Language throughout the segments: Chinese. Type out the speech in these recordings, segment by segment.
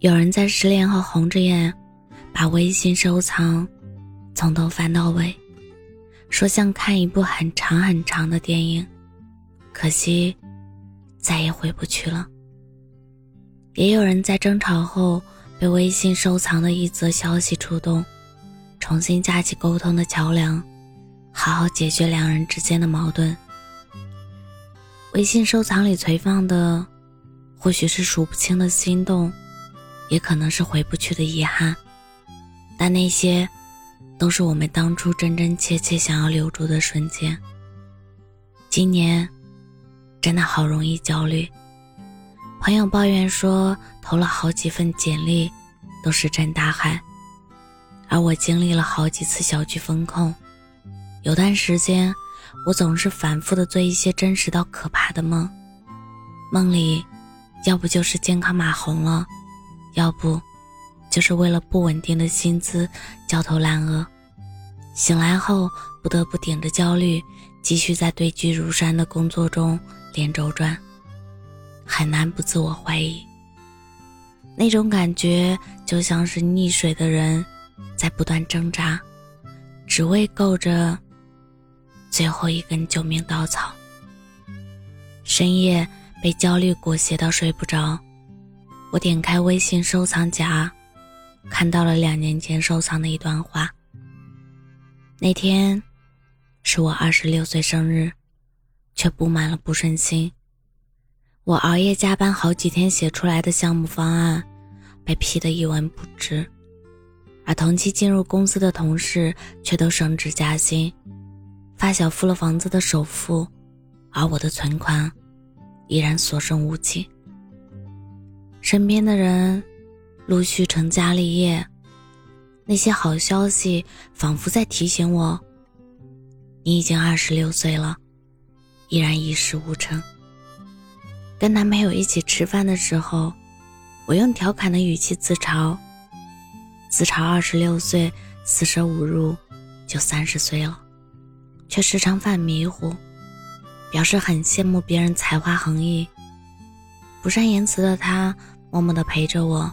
有人在失恋后红着眼，把微信收藏从头翻到尾，说像看一部很长很长的电影，可惜再也回不去了。也有人在争吵后被微信收藏的一则消息触动，重新架起沟通的桥梁，好好解决两人之间的矛盾。微信收藏里存放的，或许是数不清的心动。也可能是回不去的遗憾，但那些都是我们当初真真切切想要留住的瞬间。今年真的好容易焦虑，朋友抱怨说投了好几份简历都石沉大海，而我经历了好几次小区封控，有段时间我总是反复的做一些真实到可怕的梦，梦里要不就是健康码红了。要不，就是为了不稳定的薪资焦头烂额，醒来后不得不顶着焦虑，继续在堆积如山的工作中连轴转，很难不自我怀疑。那种感觉就像是溺水的人在不断挣扎，只为够着最后一根救命稻草。深夜被焦虑裹挟到睡不着。我点开微信收藏夹，看到了两年前收藏的一段话。那天是我二十六岁生日，却布满了不顺心。我熬夜加班好几天写出来的项目方案，被批得一文不值，而同期进入公司的同事却都升职加薪。发小付了房子的首付，而我的存款依然所剩无几。身边的人陆续成家立业，那些好消息仿佛在提醒我：你已经二十六岁了，依然一事无成。跟男朋友一起吃饭的时候，我用调侃的语气自嘲：自嘲二十六岁四舍五入就三十岁了，却时常犯迷糊，表示很羡慕别人才华横溢。不善言辞的他，默默地陪着我，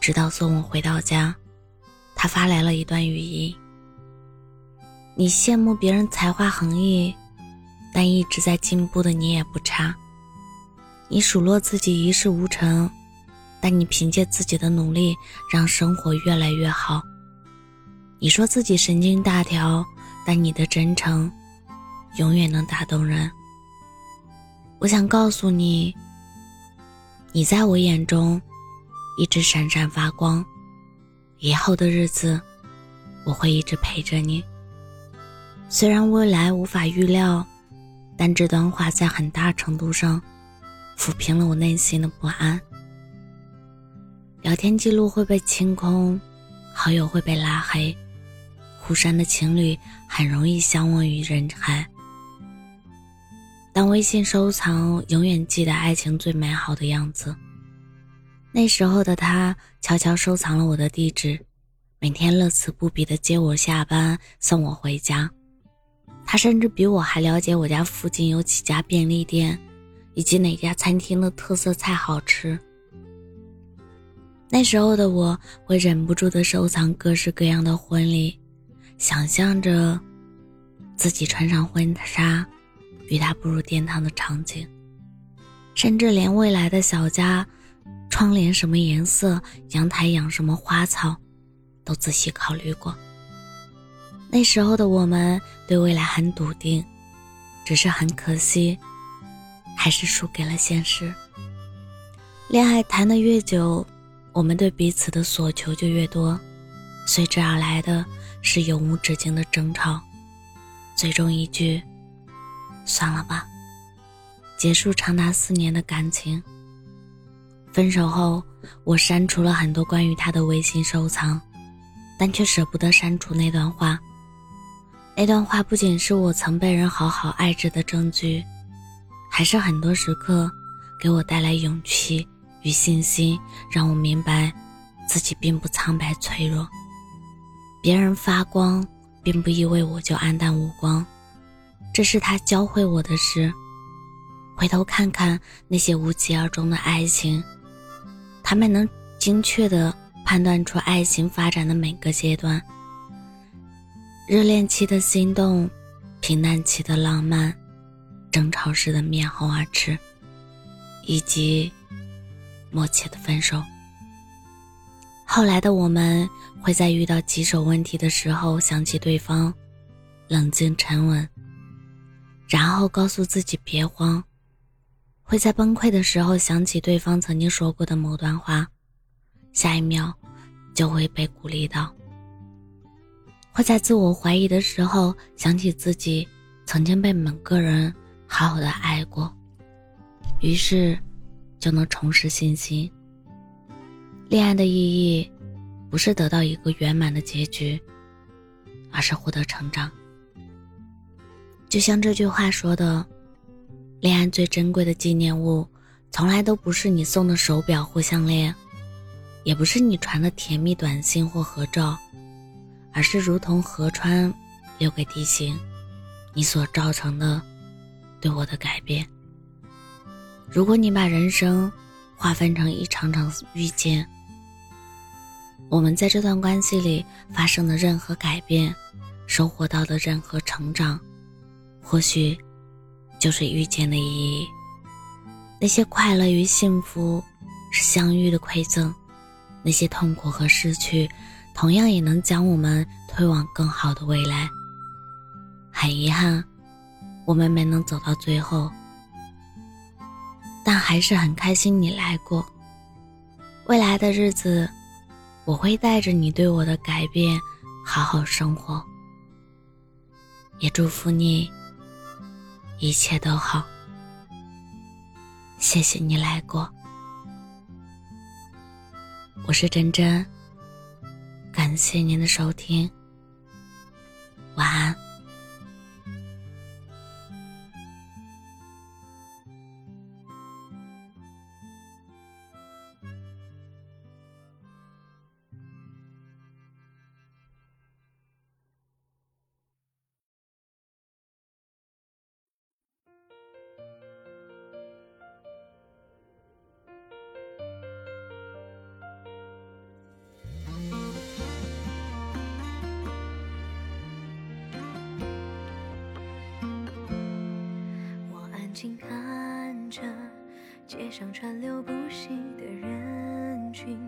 直到送我回到家。他发来了一段语音：“你羡慕别人才华横溢，但一直在进步的你也不差。你数落自己一事无成，但你凭借自己的努力让生活越来越好。你说自己神经大条，但你的真诚永远能打动人。我想告诉你。”你在我眼中一直闪闪发光，以后的日子我会一直陪着你。虽然未来无法预料，但这段话在很大程度上抚平了我内心的不安。聊天记录会被清空，好友会被拉黑，互删的情侣很容易相忘于人海。当微信收藏永远记得爱情最美好的样子。那时候的他悄悄收藏了我的地址，每天乐此不疲的接我下班，送我回家。他甚至比我还了解我家附近有几家便利店，以及哪家餐厅的特色菜好吃。那时候的我会忍不住的收藏各式各样的婚礼，想象着自己穿上婚纱。与他步入殿堂的场景，甚至连未来的小家，窗帘什么颜色，阳台养什么花草，都仔细考虑过。那时候的我们对未来很笃定，只是很可惜，还是输给了现实。恋爱谈得越久，我们对彼此的所求就越多，随之而来的是永无止境的争吵，最终一句。算了吧，结束长达四年的感情。分手后，我删除了很多关于他的微信收藏，但却舍不得删除那段话。那段话不仅是我曾被人好好爱着的证据，还是很多时刻给我带来勇气与信心，让我明白自己并不苍白脆弱。别人发光，并不意味我就黯淡无光。这是他教会我的事。回头看看那些无疾而终的爱情，他们能精确的判断出爱情发展的每个阶段：热恋期的心动，平淡期的浪漫，争吵时的面红耳赤，以及默契的分手。后来的我们会在遇到棘手问题的时候想起对方，冷静沉稳，然后告诉自己别慌；会在崩溃的时候想起对方曾经说过的某段话，下一秒就会被鼓励到；会在自我怀疑的时候想起自己曾经被某个人好好的爱过，于是就能重拾信心。恋爱的意义，不是得到一个圆满的结局，而是获得成长。就像这句话说的：“恋爱最珍贵的纪念物，从来都不是你送的手表或项链，也不是你传的甜蜜短信或合照，而是如同河川留给地形，你所造成的对我的改变。如果你把人生划分成一场场遇见。”我们在这段关系里发生的任何改变，收获到的任何成长，或许就是遇见的意义。那些快乐与幸福是相遇的馈赠，那些痛苦和失去，同样也能将我们推往更好的未来。很遗憾，我们没能走到最后，但还是很开心你来过。未来的日子。我会带着你对我的改变，好好生活。也祝福你一切都好。谢谢你来过，我是真真。感谢您的收听，晚安。静看着街上川流不息的人群，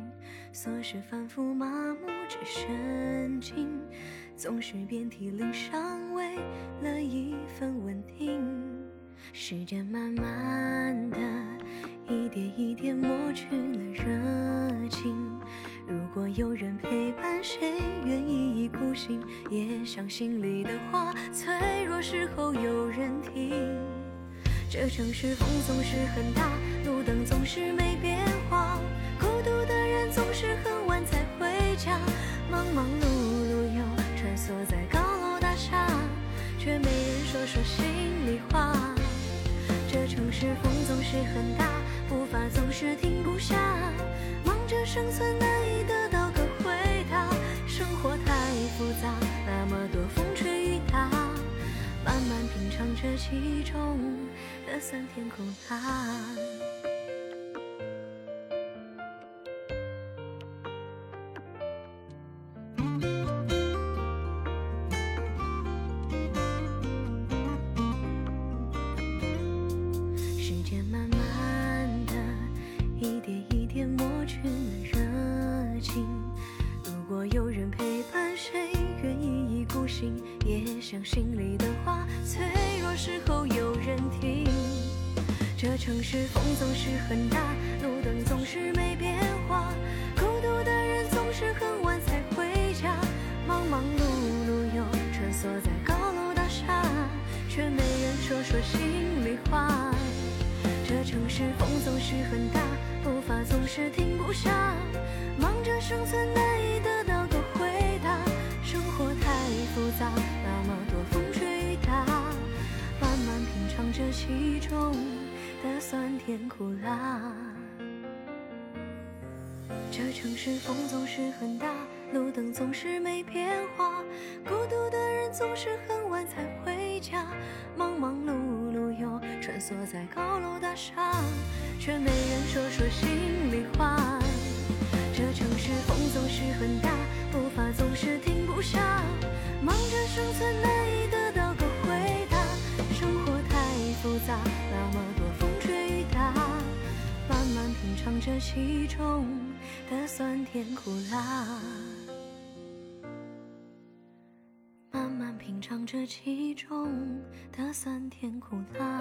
琐事反复麻木着神经，总是遍体鳞伤，为了一份稳定。时间慢慢的一点一点抹去了热情。如果有人陪伴，谁愿意一意孤行？也像心里的话，脆弱时候有。这城市风总是很大，路灯总是没变化，孤独的人总是很晚才回家，忙忙碌碌又穿梭在高楼大厦，却没人说说心里话。这城市风总是很大，步伐总是停不下，忙着生存难以得到个回答，生活太复杂，那么多风吹雨打，慢慢品尝这其中。的酸甜苦辣。时间慢慢的一点一点抹去了热情。如果有人陪伴，谁愿意一孤行？也想心里的话，脆弱时候有人听。这城市风总是很大，路灯总是没变化，孤独的人总是很晚才回家，忙忙碌碌又穿梭在高楼大厦，却没人说说心里话。这城市风总是很大，步伐总是停不下，忙着生存难以得到个回答，生活太复杂，那么多风吹雨打，慢慢品尝这其中。的酸甜苦辣，这城市风总是很大，路灯总是没变化，孤独的人总是很晚才回家，忙忙碌碌又穿梭在高楼大厦，却没人说说心里话。这城市风总是很大甜苦辣，慢慢品尝这其中的酸甜苦辣。